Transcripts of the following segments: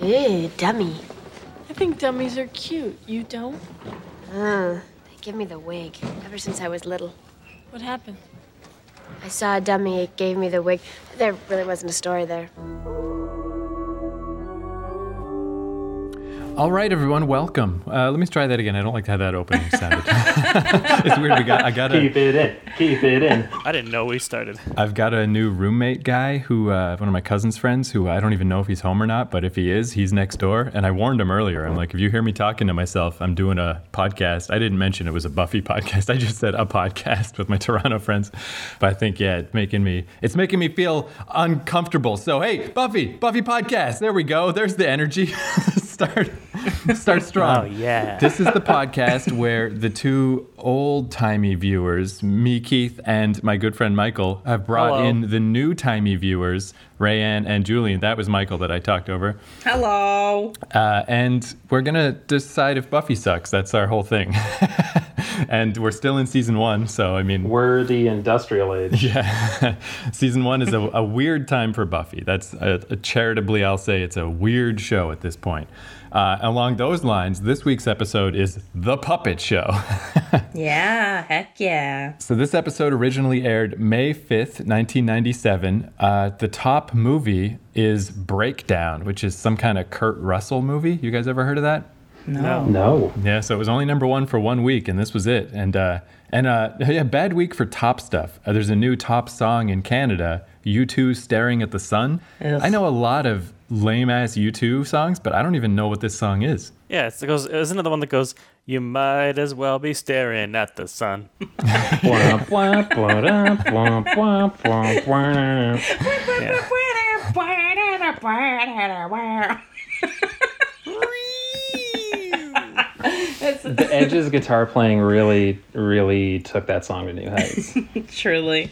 Ew, dummy. I think dummies are cute. You don't? Uh, they give me the wig ever since I was little. What happened? I saw a dummy, it gave me the wig. There really wasn't a story there. All right, everyone, welcome. Uh, let me try that again. I don't like how that opening sounded. it's weird. We got. I got Keep it in. Keep it in. I didn't know we started. I've got a new roommate guy who, uh, one of my cousin's friends, who I don't even know if he's home or not. But if he is, he's next door. And I warned him earlier. I'm like, if you hear me talking to myself, I'm doing a podcast. I didn't mention it was a Buffy podcast. I just said a podcast with my Toronto friends. But I think yeah, it's making me. It's making me feel uncomfortable. So hey, Buffy, Buffy podcast. There we go. There's the energy. start, start strong. Oh, yeah. This is the podcast where the two old timey viewers, me, Keith, and my good friend Michael, have brought Hello. in the new timey viewers, Rayanne and Julian. That was Michael that I talked over. Hello. Uh, and we're going to decide if Buffy sucks. That's our whole thing. and we're still in season one. So, I mean, We're the industrial age. yeah. Season one is a, a weird time for Buffy. That's a, a charitably, I'll say it's a weird show at this point. Uh, along those lines, this week's episode is The Puppet Show. Yeah, heck yeah. so, this episode originally aired May 5th, 1997. Uh, the top movie is Breakdown, which is some kind of Kurt Russell movie. You guys ever heard of that? No. No. Yeah, so it was only number one for one week, and this was it. And uh, and uh, yeah, bad week for top stuff. Uh, there's a new top song in Canada, "U2 Staring at the Sun." Ugh. I know a lot of lame ass U2 songs, but I don't even know what this song is. Yeah, it's, it goes. Isn't it the one that goes? You might as well be staring at the sun. Blah, The Edge's guitar playing really, really took that song to new heights. Truly.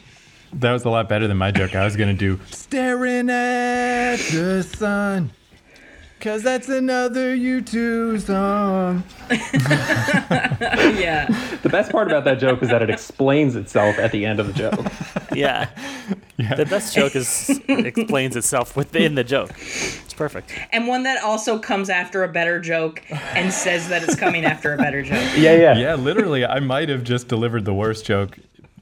That was a lot better than my joke. I was gonna do "Staring at the Sun," cause that's another U2 song. Yeah. The best part about that joke is that it explains itself at the end of the joke. Yeah. The best joke is explains itself within the joke. It's perfect. And one that also comes after a better joke and says that it's coming after a better joke. Yeah, yeah. Yeah, literally, I might have just delivered the worst joke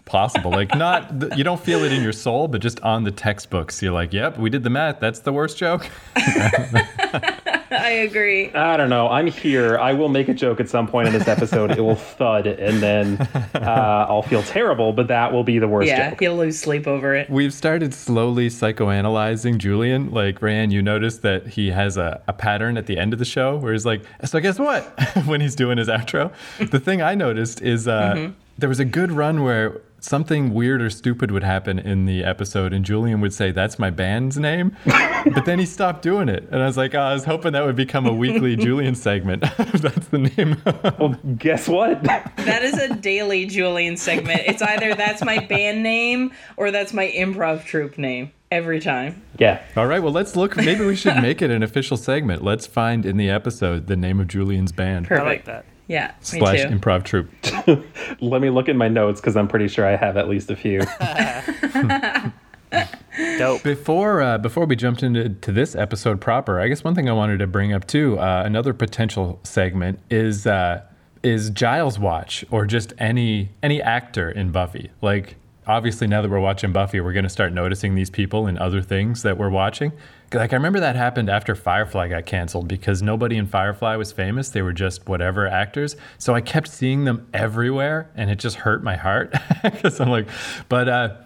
possible. Like, not th- you don't feel it in your soul, but just on the textbooks, you're like, "Yep, we did the math. That's the worst joke." I agree. I don't know. I'm here. I will make a joke at some point in this episode. It will thud, and then uh, I'll feel terrible. But that will be the worst Yeah, joke. he'll lose sleep over it. We've started slowly psychoanalyzing Julian. Like, Ryan, you notice that he has a, a pattern at the end of the show where he's like, So, guess what? when he's doing his outro. The thing I noticed is uh, there was a good run where something weird or stupid would happen in the episode, and Julian would say, That's my band's name. but then he stopped doing it. And I was like, oh, I was hoping that would become a weekly Julian segment. That's the name. Well, guess what? That is a daily Julian segment. It's either that's my band name or that's my improv troupe name every time. yeah. All right, well, let's look. Maybe we should make it an official segment. Let's find in the episode the name of Julian's band. Perfect. I like that. Yeah, me slash too. improv troupe. Let me look in my notes because I'm pretty sure I have at least a few. Dope. Before uh, before we jumped into to this episode proper, I guess one thing I wanted to bring up too, uh, another potential segment is uh, is Giles Watch or just any any actor in Buffy. Like obviously now that we're watching Buffy, we're going to start noticing these people in other things that we're watching. Like I remember that happened after Firefly got canceled because nobody in Firefly was famous; they were just whatever actors. So I kept seeing them everywhere, and it just hurt my heart because I'm like, but. uh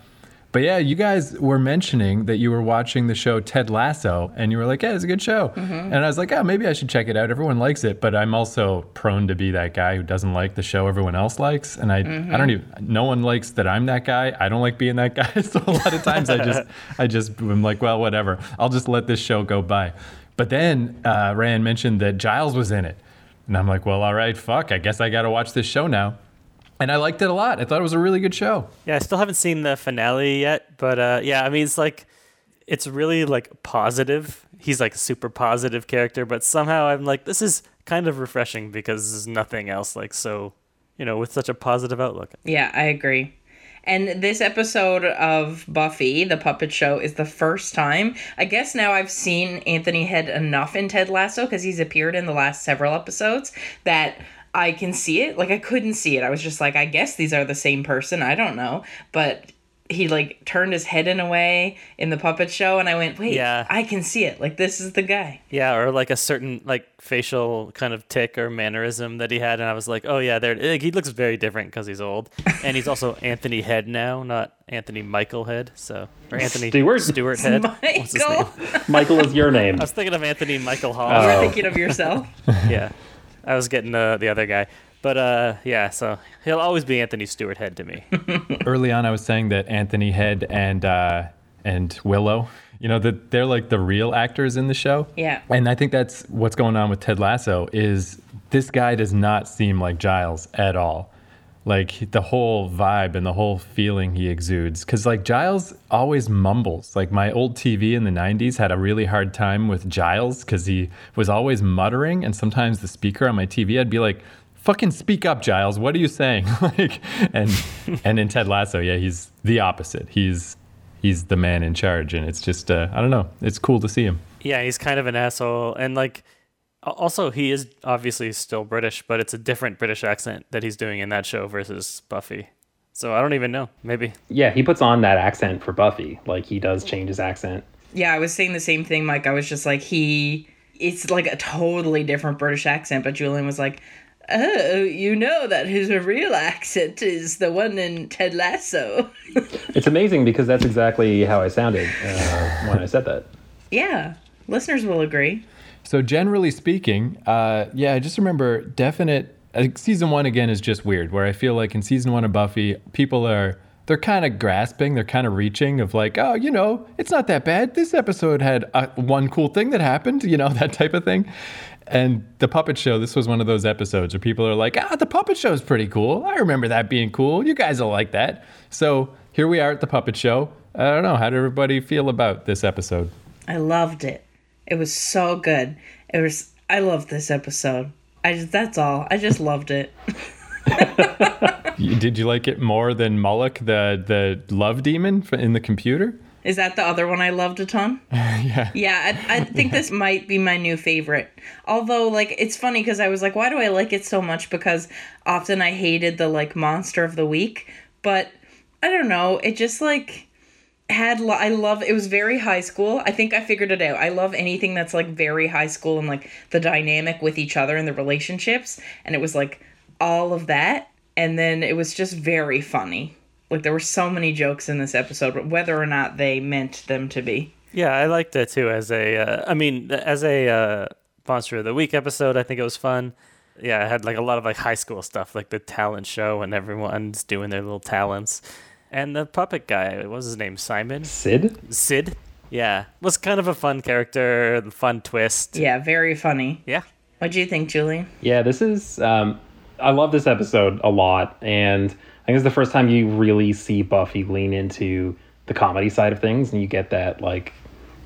but yeah, you guys were mentioning that you were watching the show Ted Lasso, and you were like, "Yeah, it's a good show." And I was like, "Oh, maybe I should check it out. Everyone likes it, but I'm also prone to be that guy who doesn't like the show everyone else likes, and I, I don't even. No one likes that I'm that guy. I don't like being that guy. So a lot of times I just, I just I'm like, well, whatever. I'll just let this show go by. But then uh, Rand mentioned that Giles was in it, and I'm like, well, all right, fuck. I guess I got to watch this show now. And I liked it a lot. I thought it was a really good show. Yeah, I still haven't seen the finale yet, but uh, yeah, I mean, it's like it's really like positive. He's like a super positive character, but somehow I'm like, this is kind of refreshing because there's nothing else like so, you know, with such a positive outlook. Yeah, I agree. And this episode of Buffy, the puppet show, is the first time. I guess now I've seen Anthony Head enough in Ted Lasso because he's appeared in the last several episodes that I can see it. Like I couldn't see it. I was just like, I guess these are the same person. I don't know. But he like turned his head in a way in the puppet show and I went, "Wait, Yeah. I can see it. Like this is the guy." Yeah, or like a certain like facial kind of tick or mannerism that he had, and I was like, oh yeah, there. Like, he looks very different because he's old, and he's also Anthony Head now, not Anthony Michael Head. So or Anthony Stewart. Stewart Head. What's his Michael, name? Michael is your name. I was thinking of Anthony Michael Hall. you Oh. were thinking of yourself. yeah, I was getting uh, the other guy, but uh, yeah. So he'll always be Anthony Stewart Head to me. Early on, I was saying that Anthony Head and uh, and Willow, you know, that they're like the real actors in the show. Yeah. And I think that's what's going on with Ted Lasso is this guy does not seem like Giles at all. Like the whole vibe and the whole feeling he exudes. Cause like Giles always mumbles. Like my old TV in the 90s had a really hard time with Giles because he was always muttering. And sometimes the speaker on my TV, I'd be like, fucking speak up, Giles. What are you saying? like, and, and in Ted Lasso, yeah, he's the opposite. He's, he's the man in charge. And it's just, uh, I don't know. It's cool to see him. Yeah, he's kind of an asshole, and like, also he is obviously still British, but it's a different British accent that he's doing in that show versus Buffy. So I don't even know. Maybe. Yeah, he puts on that accent for Buffy. Like he does change his accent. Yeah, I was saying the same thing, Mike. I was just like, he. It's like a totally different British accent, but Julian was like, oh, you know that his real accent is the one in Ted Lasso. It's amazing because that's exactly how I sounded uh, when I said that. yeah, listeners will agree. So generally speaking, uh, yeah, I just remember definite. I season one again is just weird, where I feel like in season one of Buffy, people are they're kind of grasping, they're kind of reaching of like, oh, you know, it's not that bad. This episode had uh, one cool thing that happened, you know, that type of thing. And the puppet show, this was one of those episodes where people are like, ah, the puppet show is pretty cool. I remember that being cool. You guys will like that. So here we are at the puppet show. I don't know. How did everybody feel about this episode? I loved it. It was so good. It was. I loved this episode. I just. That's all. I just loved it. Did you like it more than Moloch, the the love demon in the computer? Is that the other one I loved a ton? yeah. Yeah, I, I think this might be my new favorite. Although, like, it's funny because I was like, why do I like it so much? Because often I hated the, like, monster of the week. But I don't know. It just, like, had, lo- I love, it was very high school. I think I figured it out. I love anything that's, like, very high school and, like, the dynamic with each other and the relationships. And it was, like, all of that. And then it was just very funny. Like, there were so many jokes in this episode, but whether or not they meant them to be. Yeah, I liked it too. As a, uh, I mean, as a uh, Monster of the Week episode, I think it was fun. Yeah, I had like a lot of like high school stuff, like the talent show, and everyone's doing their little talents. And the puppet guy, what was his name? Simon? Sid? Sid? Yeah, was kind of a fun character, fun twist. Yeah, very funny. Yeah. What do you think, Julie? Yeah, this is. Um, I love this episode a lot, and I think it's the first time you really see Buffy lean into the comedy side of things, and you get that like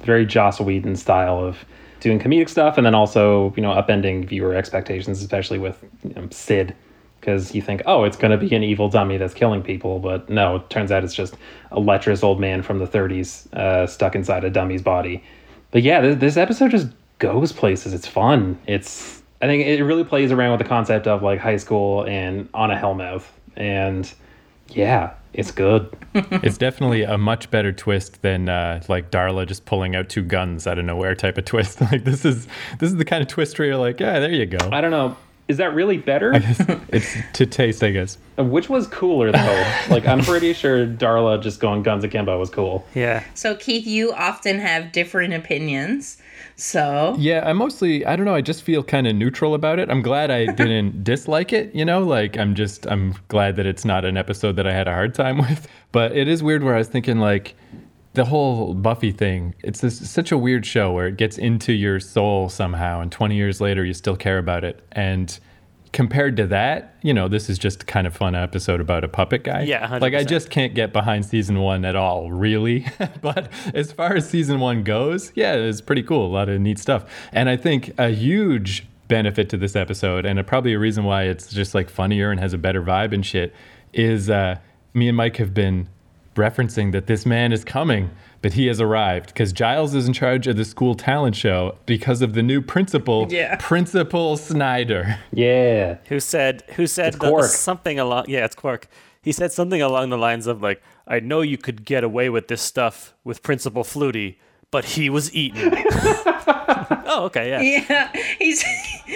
very Joss Whedon style of doing comedic stuff, and then also you know upending viewer expectations, especially with you know, Sid, because you think, oh, it's going to be an evil dummy that's killing people, but no, it turns out it's just a lecherous old man from the 30s uh, stuck inside a dummy's body. But yeah, this, this episode just goes places. It's fun. It's I think it really plays around with the concept of like high school and on a Hellmouth, and yeah, it's good. It's definitely a much better twist than uh, like Darla just pulling out two guns out of nowhere type of twist. Like this is this is the kind of twist where you're like, yeah, there you go. I don't know. Is that really better? it's to taste, I guess. Which was cooler though? like I'm pretty sure Darla just going guns akimbo was cool. Yeah. So, Keith, you often have different opinions. So, Yeah, I mostly I don't know, I just feel kind of neutral about it. I'm glad I didn't dislike it, you know? Like I'm just I'm glad that it's not an episode that I had a hard time with. But it is weird where I was thinking like the whole Buffy thing, it's this, such a weird show where it gets into your soul somehow and 20 years later you still care about it. And compared to that, you know, this is just kind of fun episode about a puppet guy. Yeah, Like I just can't get behind season 1 at all, really. but as far as season 1 goes, yeah, it's pretty cool. A lot of neat stuff. And I think a huge benefit to this episode and a, probably a reason why it's just like funnier and has a better vibe and shit is uh me and Mike have been referencing that this man is coming, but he has arrived because Giles is in charge of the school talent show because of the new principal, Yeah. Principal Snyder. Yeah. who said who said the- something along yeah it's Quark. He said something along the lines of like, "I know you could get away with this stuff with Principal Flutie, but he was eaten." oh, okay, yeah. Yeah, he's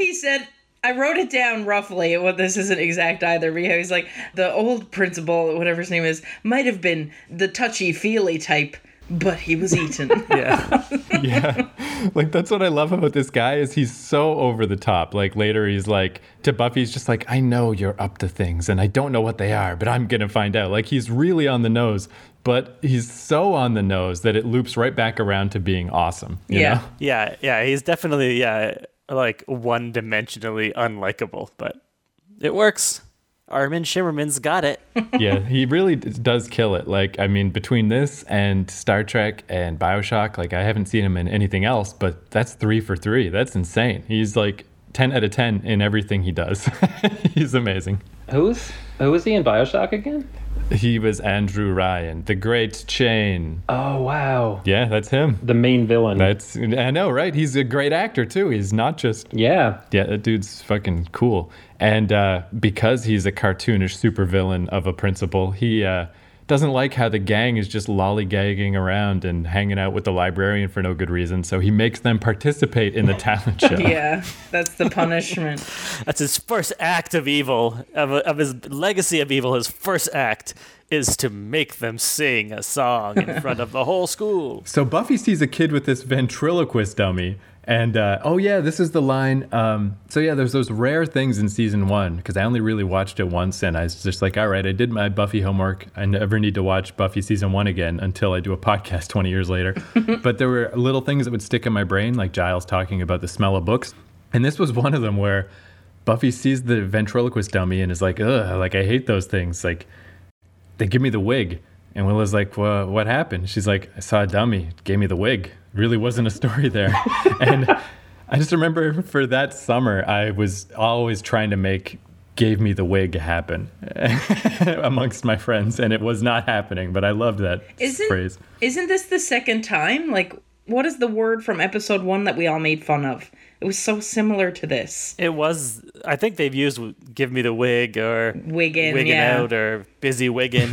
he said. I wrote it down roughly. Well, this isn't exact either. But yeah, he's like the old principal, whatever his name is, might have been the touchy feely type, but he was eaten. yeah. yeah like that's what i love about this guy is he's so over the top like later he's like to buffy he's just like i know you're up to things and i don't know what they are but i'm gonna find out like he's really on the nose but he's so on the nose that it loops right back around to being awesome you Yeah. know? Yeah, yeah, he's definitely yeah, like one-dimensionally unlikable, but it works. Armin Shimerman's got it. yeah he really does kill it like i mean between this and star trek and bioshock like i haven't seen him in anything else but that's three for three that's insane he's like 10 out of 10 in everything he does he's amazing Who's who was he in Bioshock again? He was Andrew Ryan, the Great Chain. Oh wow. Yeah, that's him. The main villain. That's I know, right? He's a great actor too. He's not just yeah. yeah, that dude's fucking cool. And uh, because he's a cartoonish supervillain of a principal, he uh, doesn't like how the gang is just lollygagging around and hanging out with the librarian for no good reason. So he makes them participate in the talent show. yeah, that's the punishment. That's his first act of evil, of, of his legacy of evil. His first act is to make them sing a song in front of the whole school. So Buffy sees a kid with this ventriloquist dummy, and uh, oh yeah, this is the line. Um, so yeah, there's those rare things in season one because I only really watched it once, and I was just like, all right, I did my Buffy homework. I never need to watch Buffy season one again until I do a podcast 20 years later. but there were little things that would stick in my brain, like Giles talking about the smell of books, and this was one of them where Buffy sees the ventriloquist dummy and is like, ugh, like I hate those things, like they give me the wig. And Willow's like, well, what happened? She's like, I saw a dummy, gave me the wig. Really wasn't a story there. and I just remember for that summer, I was always trying to make gave me the wig happen amongst my friends. And it was not happening, but I loved that Isn't phrase. isn't this the second time? Like, what is the word from episode one that we all made fun of? It was so similar to this. It was, I think they've used "Give Me the Wig" or Wiggin, "Wigging yeah. Out" or "Busy Wiggin"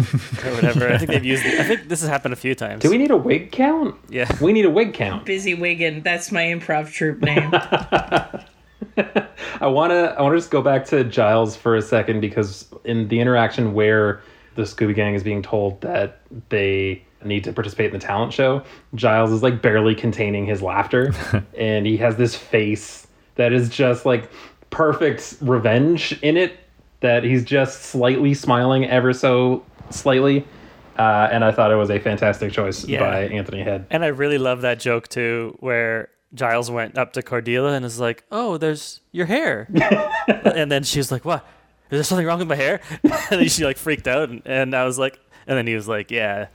or whatever. I think they've used. I think this has happened a few times. Do we need a wig count? Yeah. We need a wig count. Busy Wiggin. That's my improv troupe name. I wanna I wanna just go back to Giles for a second because in the interaction where the Scooby Gang is being told that they need to participate in the talent show, Giles is like barely containing his laughter, and he has this face that is just like perfect revenge in it. That he's just slightly smiling ever so slightly, uh, and I thought it was a fantastic choice Yeah. by Anthony Head. And I really love that joke too, where Giles went up to Cordelia and is like, "Oh, there's your hair," and then she was like, "What? Is there something wrong with my hair?" and then she like freaked out, and, and I was like, and then he was like, "Yeah,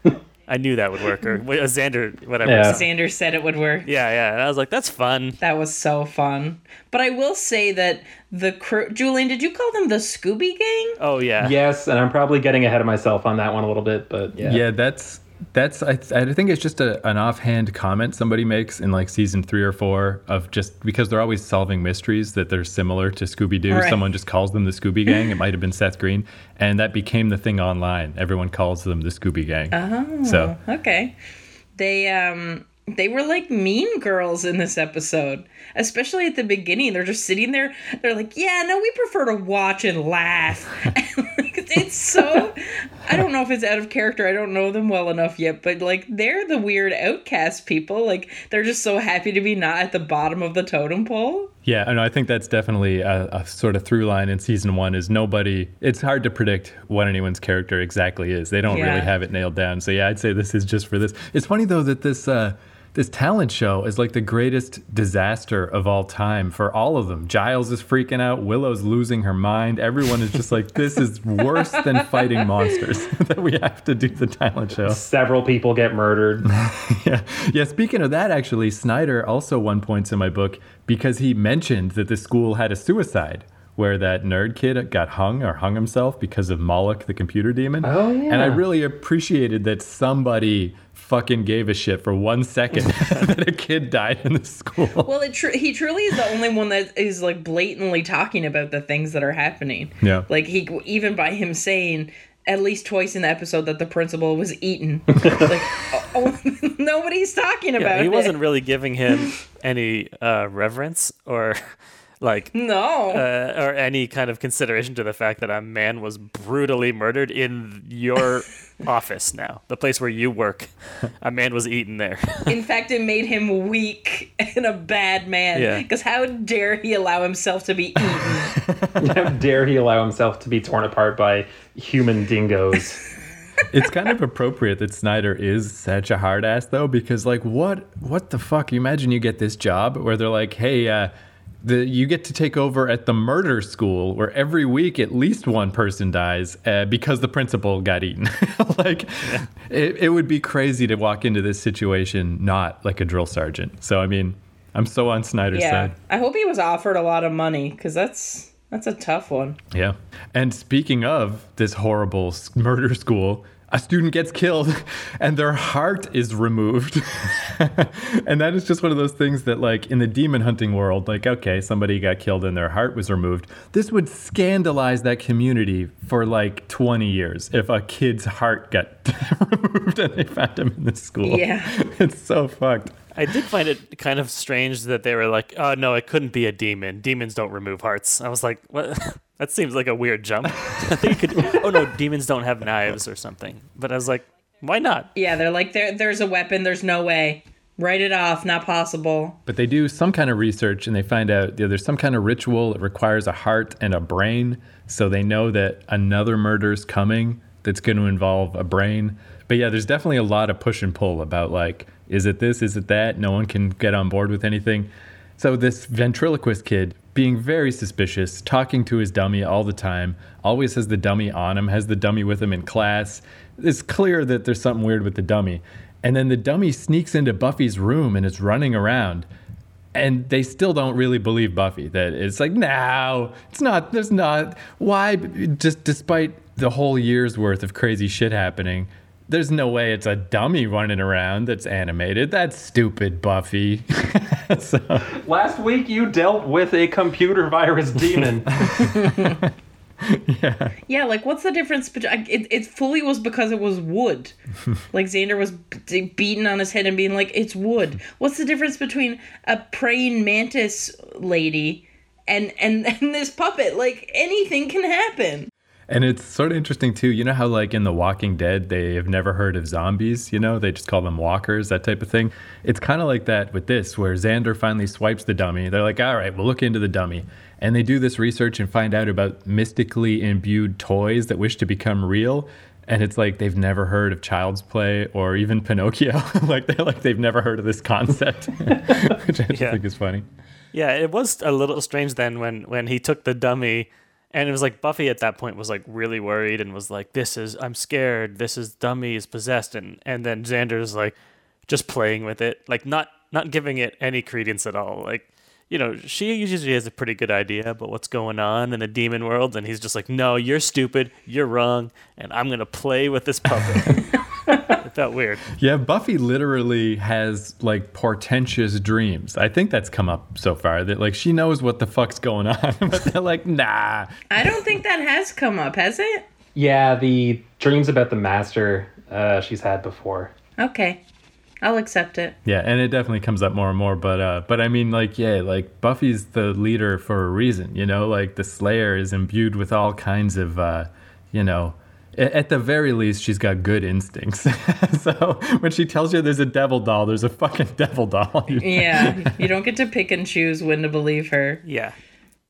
I knew that would work," or wait, Xander, whatever. Yeah. Yeah. Xander said it would work. yeah, yeah, and I was like, "That's fun." That was so fun. But I will say that the crew. Julian, did you call them the Scooby Gang? Oh yeah, Yes, and I'm probably getting ahead of myself on that one a little bit, but yeah. Yeah, that's that's I, I think it's just a, an offhand comment somebody makes in like season three or four of just because they're always solving mysteries that they're similar to Scooby Doo. Right. Someone just calls them the Scooby Gang. It might have been Seth Green, and that became the thing online. Everyone calls them the Scooby Gang. Oh, so Okay. They um they were like mean girls in this episode. Especially at the beginning. They're just sitting there. They're like, yeah, no, we prefer to watch and laugh. it's so I don't know if it's out of character. I don't know them well enough yet, but like they're the weird outcast people. Like they're just so happy to be not at the bottom of the totem pole. Yeah, and I think that's definitely a, a sort of through line in season one is nobody. It's hard to predict what anyone's character exactly is. They don't Yeah. really have it nailed down. So yeah, I'd say this is just for this. It's funny though that this uh, this talent show is like the greatest disaster of all time for all of them. Giles is freaking out. Willow's losing her mind. Everyone is just like, this is worse than fighting monsters that we have to do the talent show. Several people get murdered. yeah. Yeah. Speaking of that, actually, Snyder also won points in my book because he mentioned that the school had a suicide, where that nerd kid got hung or hung himself because of Moloch, the computer demon. Oh, yeah. And I really appreciated that somebody fucking gave a shit for one second that a kid died in the school. Well, it tr- he truly is the only one that is like blatantly talking about the things that are happening. Yeah. Like he even by him saying at least twice in the episode that the principal was eaten. like oh, oh, nobody's talking about Yeah, he it. wasn't really giving him any uh, reverence or like No. uh, or any kind of consideration to the fact that a man was brutally murdered in your office now, the place where you work. A man was eaten there. In fact, it made him weak and a bad man. Yeah. Because how dare he allow himself to be eaten? How dare he allow himself to be torn apart by human dingoes? it's kind of appropriate that Snyder is such a hard ass though, because like what what the fuck? You imagine you get this job where they're like, hey, uh, the you get to take over at the murder school where every week at least one person dies uh, because the principal got eaten. like it, it would be crazy to walk into this situation not like a drill sergeant. So I mean, I'm so on Snyder's yeah. side. I hope he was offered a lot of money because that's that's a tough one. Yeah. And speaking of this horrible murder school, a student gets killed and their heart is removed. and that is just one of those things that, like, in the demon hunting world, like, okay, somebody got killed and their heart was removed. This would scandalize that community for like 20 years if a kid's heart got removed and they found him in the school. Yeah. It's so fucked. I did find it kind of strange that they were like, "Oh no, it couldn't be a demon. Demons don't remove hearts." I was like, "What? that seems like a weird jump." I think it could. Oh no, demons don't have knives or something. But I was like, "Why not?" Yeah, they're like there there's a weapon, there's no way. Write it off, not possible. But they do some kind of research and they find out you know, there's some kind of ritual that requires a heart and a brain. So they know that another murder's coming that's going to involve a brain. But yeah, there's definitely a lot of push and pull about like, is it this? Is it that? No one can get on board with anything. So this ventriloquist kid being very suspicious, talking to his dummy all the time, always has the dummy on him, has the dummy with him in class. It's clear that there's something weird with the dummy. And then the dummy sneaks into Buffy's room and is running around. And they still don't really believe Buffy that it's like, no, it's not, there's not. Why? Just despite the whole year's worth of crazy shit happening, there's no way it's a dummy running around that's animated. That's stupid, Buffy. so, Last week you dealt with a computer virus demon. Yeah, Yeah, like what's the difference between it, it fully was because it was wood. like Xander was b- beating on his head and being like it's wood. What's the difference between a praying mantis lady and and and this puppet? Like anything can happen. And it's sort of interesting too. You know how like in The Walking Dead they have never heard of zombies, you know? They just call them walkers, that type of thing. It's kind of like that with this where Xander finally swipes the dummy. They're like, "All right, we'll look into the dummy." And they do this research and find out about mystically imbued toys that wish to become real. And it's like they've never heard of Child's Play or even Pinocchio. like they're like they've never heard of this concept, which I just Yeah. think is funny. Yeah, it was a little strange then when when he took the dummy and it was like Buffy at that point was like really worried and was like this is I'm scared. This is dummy is possessed. And and then Xander's like just playing with it like not not giving it any credence at all. Like you know she usually has a pretty good idea about what's going on in the demon world and he's just like no you're stupid. You're wrong and I'm going to play with this puppet. it felt weird Yeah, Buffy literally has like portentous dreams. I think that's come up so far that like she knows what the fuck's going on, but they're like, nah. I don't think that has come up, has it? yeah, the dreams about the master uh, she's had before. Okay. I'll accept it. Yeah, and it definitely comes up more and more. But uh, but I mean, like, yeah, like Buffy's the leader for a reason. You know, like the Slayer is imbued with all kinds of, uh, you know. A- At the very least, she's got good instincts. so when she tells you there's a devil doll, there's a fucking devil doll. Yeah, you don't get to pick and choose when to believe her. Yeah.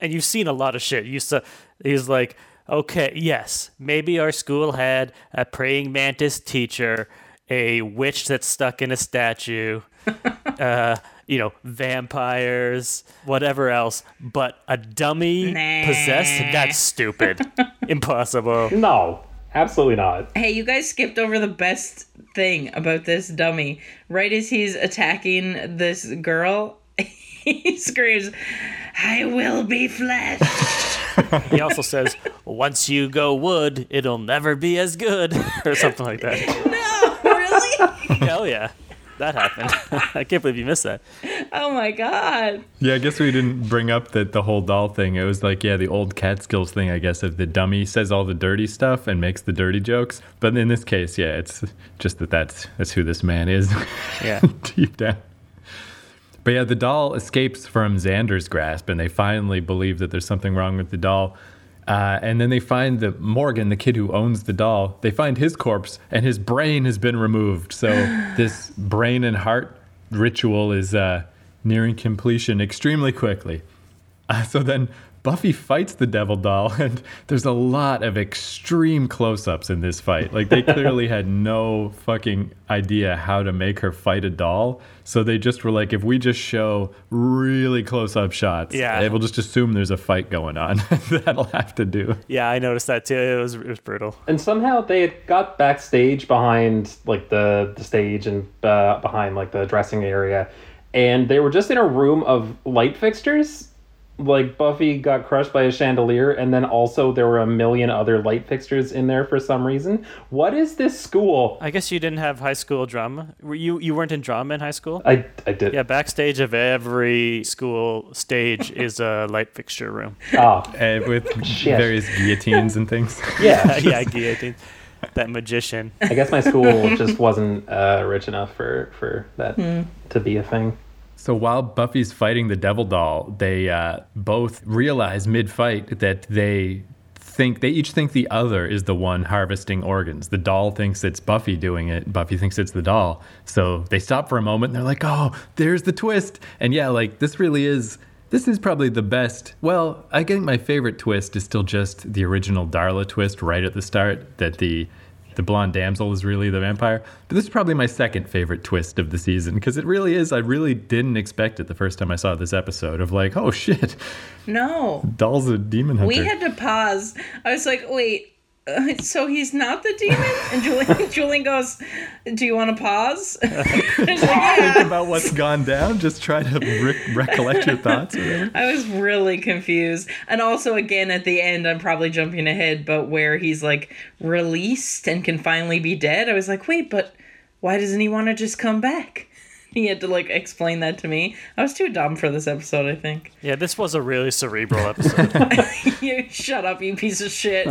And you've seen a lot of shit. You saw he's like, okay, yes, maybe our school had a praying mantis teacher, a witch that's stuck in a statue, uh, you know, vampires, whatever else, but a dummy Nah. possessed? That's stupid. Impossible. No, absolutely not. Hey, you guys skipped over the best thing about this dummy. Right as he's attacking this girl, he screams, I will be flesh. he also says, "Once you go wood, it'll never be as good," or something like that. No, really? Hell yeah, that happened. I can't believe you missed that. Oh my god. Yeah, I guess we didn't bring up that the whole doll thing. It was like, yeah, the old Catskills thing, I guess, of the dummy says all the dirty stuff and makes the dirty jokes. But in this case, yeah, it's just that that's that's who this man is. Yeah. deep down. But yeah, the doll escapes from Xander's grasp, and they finally believe that there's something wrong with the doll. Uh, and then they find that Morgan, the kid who owns the doll, they find his corpse, and his brain has been removed. So this brain and heart ritual is uh, nearing completion extremely quickly. Uh, so then Buffy fights the devil doll, and there's a lot of extreme close ups in this fight. Like, they clearly had no fucking idea how to make her fight a doll. So they just were like, if we just show really close up shots, Yeah. they will just assume there's a fight going on. That'll have to do. Yeah, I noticed that too. It was it was brutal. And somehow they had got backstage behind like the the stage and uh, behind like the dressing area, and they were just in a room of light fixtures. Like Buffy got crushed by a chandelier, and then also there were a million other light fixtures in there for some reason. What is this school? I guess you didn't have high school drama. Were you you weren't in drama in high school? I I did. Yeah, backstage of every school stage is a light fixture room. Oh, Uh, with Shit. various guillotines and things. yeah. yeah, guillotine. That magician. I guess my school just wasn't uh, rich enough for for that to be a thing. So while Buffy's fighting the devil doll, they uh, both realize mid-fight that they think they each think the other is the one harvesting organs. The doll thinks it's Buffy doing it. Buffy thinks it's the doll. So they stop for a moment and they're like, "Oh, there's the twist." And yeah, like this really is this is probably the best. Well, I think my favorite twist is still just the original Darla twist right at the start that the the blonde damsel is really the vampire. But this is probably my second favorite twist of the season because it really is. I really didn't expect it the first time I saw this episode of like, oh shit, No. Doll's a demon hunter. We had to pause. I was like, wait, uh, so he's not the demon? And Julian, Julian goes, do you want to pause? Like, Think about what's gone down. Just try to re- recollect your thoughts. I was really confused. And also, again, at the end, I'm probably jumping ahead, but where he's like released and can finally be dead, I was like, wait, but why doesn't he want to just come back? He had to like explain that to me. I was too dumb for this episode, I think. Yeah, this was a really cerebral episode. you shut up, you piece of shit.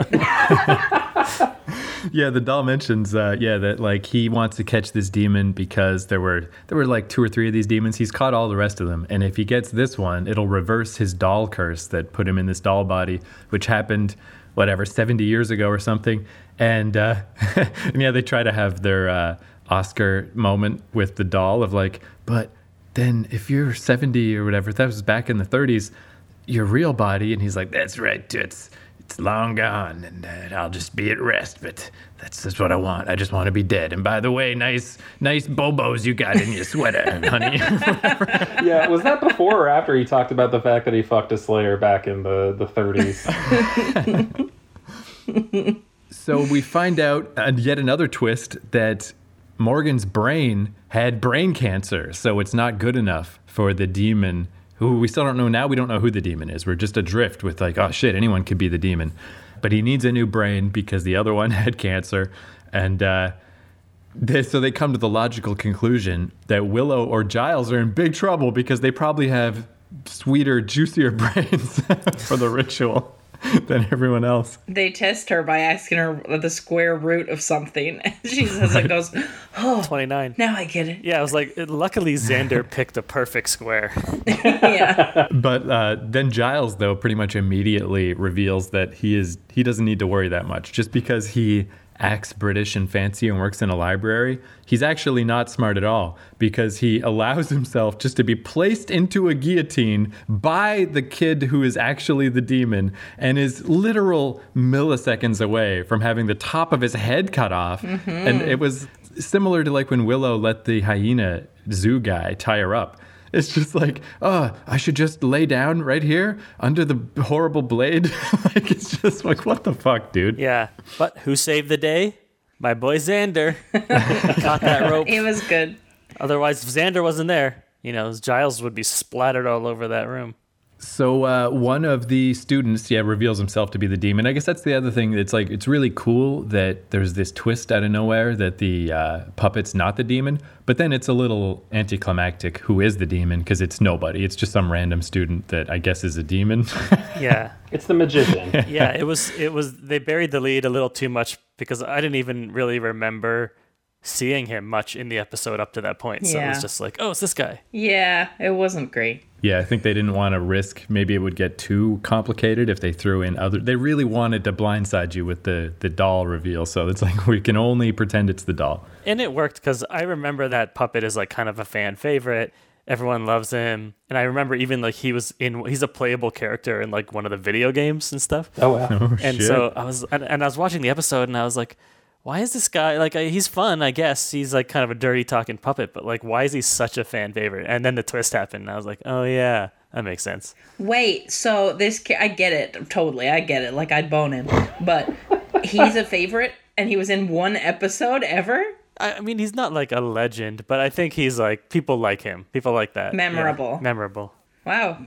Yeah, the doll mentions, uh, yeah, that like he wants to catch this demon because there were there were like two or three of these demons. He's caught all the rest of them, and if he gets this one, it'll reverse his doll curse that put him in this doll body, which happened whatever seventy years ago or something. And, uh, and yeah, they try to have their uh, Oscar moment with the doll of like, but then if you're seventy or whatever, that was back in the thirties, your real body, and he's like, that's right, it's it's long gone, and uh, I'll just be at rest. But that's just what I want. I just want to be dead. And by the way, nice, nice bobos you got in your sweater, honey. Yeah, was that before or after he talked about the fact that he fucked a Slayer back in the the 30s? so we find out, and yet another twist that Morgan's brain had brain cancer. So it's not good enough for the demon. Who we still don't know now. We don't know who the demon is. We're just adrift with like, oh shit, anyone could be the demon. But he needs a new brain because the other one had cancer, and. uh They, so they come to the logical conclusion that Willow or Giles are in big trouble because they probably have sweeter, juicier brains for the ritual than everyone else. they test her by asking her the square root of something. And she says it goes, Oh, 29. now I get it. Yeah, I was like, luckily Xander picked a perfect square. Yeah. But uh, then Giles, though, pretty much immediately reveals that he is he doesn't need to worry that much. Just because he acts British and fancy and works in a library, he's actually not smart at all because he allows himself just to be placed into a guillotine by the kid who is actually the demon and is literal milliseconds away from having the top of his head cut off. Mm-hmm. And it was similar to like when Willow let the hyena zoo guy tie her up. It's just like, oh, I should just lay down right here under the horrible blade. like, it's just like, what the fuck, dude? Yeah, but who saved the day? My boy Xander. Caught that rope. It was good. Otherwise, if Xander wasn't there, you know, Giles would be splattered all over that room. So uh, one of the students, yeah, reveals himself to be the demon. I guess that's the other thing. It's like it's really cool that there's this twist out of nowhere that the uh, puppet's not the demon, but then it's a little anticlimactic. Who is the demon? Because it's nobody. It's just some random student that I guess is a demon. Yeah. It's the magician. yeah, it was it was they buried the lead a little too much because I didn't even really remember seeing him much in the episode up to that point. So it was just like, oh, it's this guy. Yeah, it wasn't great. yeah, I think they didn't want to risk. Maybe it would get too complicated if they threw in other. They really wanted to blindside you with the the doll reveal. So it's like we can only pretend it's the doll. And it worked because I remember that puppet is like kind of a fan favorite. Everyone loves him, and I remember even like he was in. He's a playable character in like one of the video games and stuff. Oh wow. Oh, and shit. so I was, and, and I was watching the episode, and I was like, why is this guy like? uh, He's fun, I guess. He's like kind of a dirty talking puppet, but like, why is he such a fan favorite? And then the twist happened, and I was like, oh yeah, that makes sense. Wait, so this ca- I get it totally. I get it. Like I'd bone him, but he's a favorite, and he was in one episode ever. I, mean, he's not like a legend, but I think he's like people like him. People like that. Yeah. Memorable. Memorable. Wow,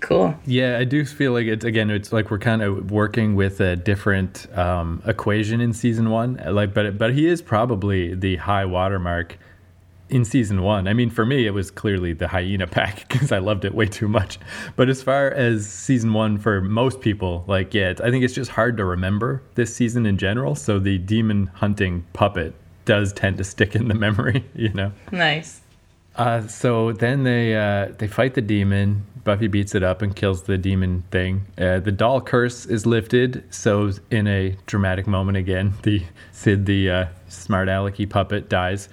cool. Yeah, I do feel like it's again. It's like we're kind of working with a different um, equation in season one. Like, but but he is probably the high watermark in season one. I mean, for me, it was clearly the hyena pack because I loved it way too much. But as far as season one for most people, like yeah, it's, I think it's just hard to remember this season in general. So the demon hunting puppet does tend to stick in the memory, you know. Nice. Uh, so then they uh, they fight the demon. Buffy beats it up and kills the demon thing. Uh, the doll curse is lifted. So in a dramatic moment again, the Sid, the uh, smart alecky puppet, dies.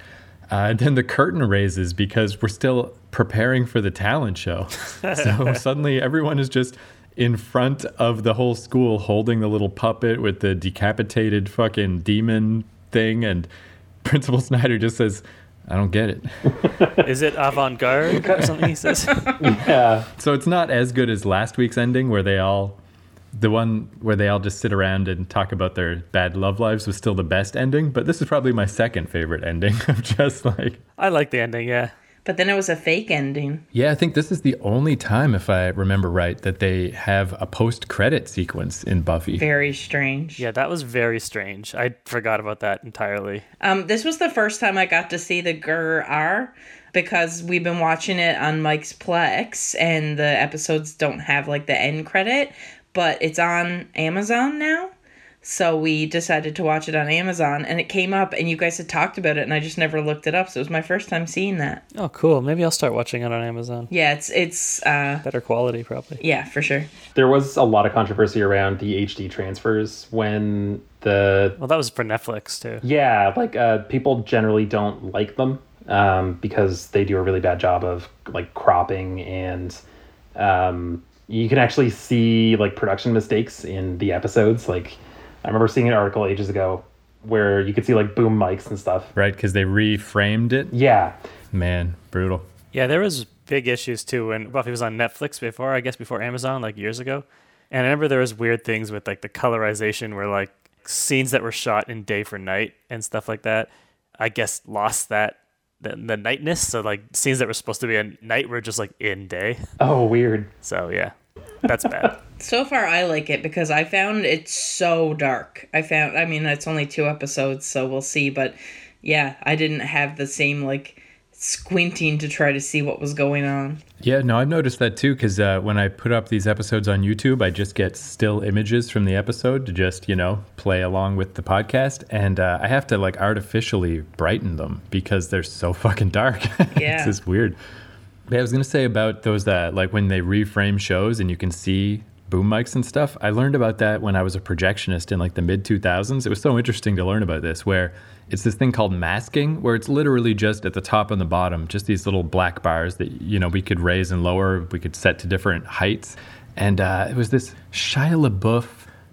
Uh, then the curtain raises because we're still preparing for the talent show. so suddenly everyone is just in front of the whole school holding the little puppet with the decapitated fucking demon thing, and Principal Snyder just says, "I don't get it. Is it avant garde or something? He says. Yeah. So it's not as good as last week's ending where they all the one where they all just sit around and talk about their bad love lives was still the best ending, but this is probably my second favorite ending of just like I like the ending. Yeah. But then it was a fake ending. Yeah, I think this is the only time if I remember right that they have a post-credit sequence in Buffy. Very strange. Yeah, that was very strange. I forgot about that entirely. Um, this was the first time I got to see the Grr Argh because we've been watching it on Mike's Plex and the episodes don't have like the end credit, but it's on Amazon now. So we decided to watch it on Amazon and it came up and you guys had talked about it and I just never looked it up. So it was my first time seeing that. Oh, cool. Maybe I'll start watching it on Amazon. Yeah, it's it's uh Better quality, probably. yeah, for sure. There was a lot of controversy around the HD transfers when the Well, that was for Netflix too. yeah, like uh, people generally don't like them um, because they do a really bad job of like cropping and um, you can actually see like production mistakes in the episodes. Like I remember seeing an article ages ago where you could see like boom mics and stuff. Right, because they reframed it. Yeah, Man, brutal. Yeah, there was big issues too when Buffy was on Netflix before, I guess before Amazon, like years ago. And I remember there was weird things with like the colorization where like scenes that were shot in day for night and stuff like that. I guess lost that the, the nightness. So like scenes that were supposed to be at night were just like in day. Oh, weird. So yeah, that's bad. So far, I like it because I found it so dark. I found, I mean, it's only two episodes, so we'll see. But yeah, I didn't have the same like squinting to try to see what was going on. Yeah, no, I've noticed that too because uh, when I put up these episodes on YouTube, I just get still images from the episode to just, you know, play along with the podcast. And uh, I have to like artificially brighten them because they're so fucking dark. Yeah. it's just weird. Yeah, I was going to say about those that, like, when they reframe shows and you can see boom mics and stuff. I learned about that when I was a projectionist in like the mid 2000s. It was so interesting to learn about this, where it's this thing called masking, where it's literally just at the top and the bottom, just these little black bars that, you know, we could raise and lower, we could set to different heights. And uh, it was this Shia LaBeouf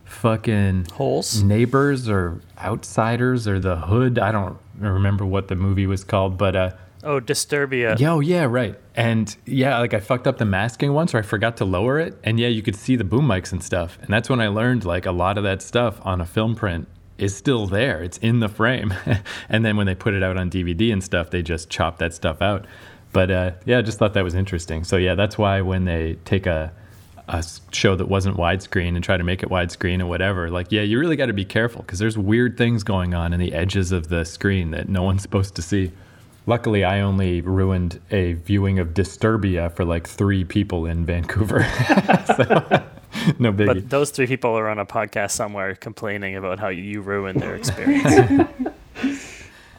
fucking Holes? neighbors or outsiders or the hood. I don't remember what the movie was called, but uh, Oh, Disturbia. yeah, oh, yeah, right. And yeah, like I fucked up the masking once or I forgot to lower it. And yeah, you could see the boom mics and stuff. And that's when I learned like a lot of that stuff on a film print is still there. It's in the frame. and then when they put it out on DVD and stuff, they just chop that stuff out. But uh, yeah, I just thought that was interesting. So yeah, that's why when they take a show that wasn't widescreen and try to make it widescreen and whatever. Like, yeah, you really got to be careful because there's weird things going on in the edges of the screen that no one's supposed to see. Luckily, I only ruined a viewing of Disturbia for like three people in Vancouver. so, no biggie. But those three people are on a podcast somewhere complaining about how you ruined their experience.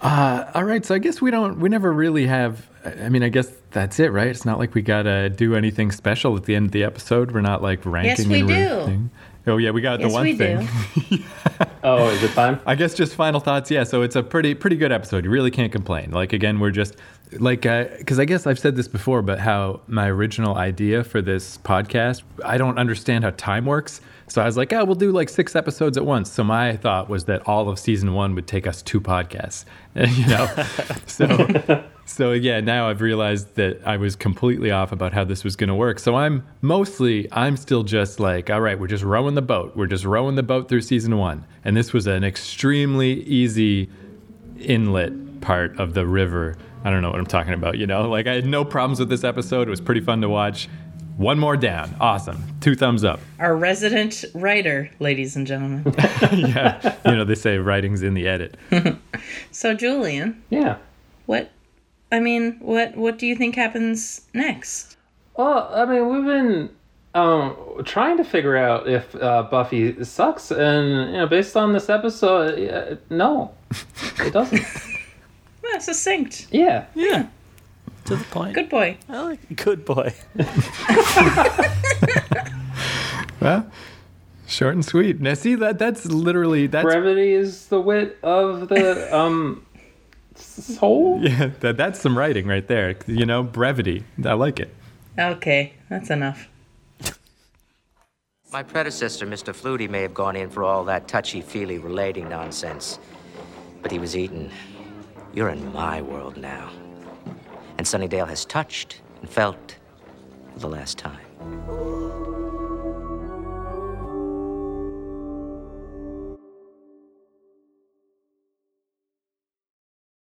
Uh, all right, so I guess we don't, we never really have. I mean, I guess that's it, right? It's not like we gotta do anything special at the end of the episode. We're not like ranking. we and do. everything. Oh yeah, we got Yes, the one we thing. Oh, is it time? I guess just final thoughts. Yeah, so it's a pretty pretty good episode. You really can't complain. Like again, we're just like uh, because I guess I've said this before, but how my original idea for this podcast, I don't understand how time works. So I was like, oh, we'll do like six episodes at once. So my thought was that all of season one would take us two podcasts, you know. so so yeah, now I've realized that I was completely off about how this was going to work. So I'm mostly I'm still just like, all right, we're just rowing the boat. We're just rowing the boat through season 1. And this was an extremely easy inlet part of the river. I don't know what I'm talking about, you know? Like I had no problems with this episode. It was pretty fun to watch. One more down. Awesome. Two thumbs up. Our resident writer, ladies and gentlemen. yeah. You know, they say writing's in the edit. so, Julian, Yeah. what? I mean, what? What do you think happens next? Well, I mean, we've been um, trying to figure out if uh, Buffy sucks, and you know, based on this episode, uh, no, it doesn't. Well, succinct. yeah. yeah. To the point. Good boy. I like good boy. Well, short and sweet. Now, see that that's literally that's Brevity is the wit of the um soul. yeah, that, that's some writing right there. You know, brevity. I like it. Okay, that's enough. My predecessor, Mr. Flutie, may have gone in for all that touchy-feely relating nonsense, but he was eaten. You're in my world now. And Sunnydale has touched and felt for the last time.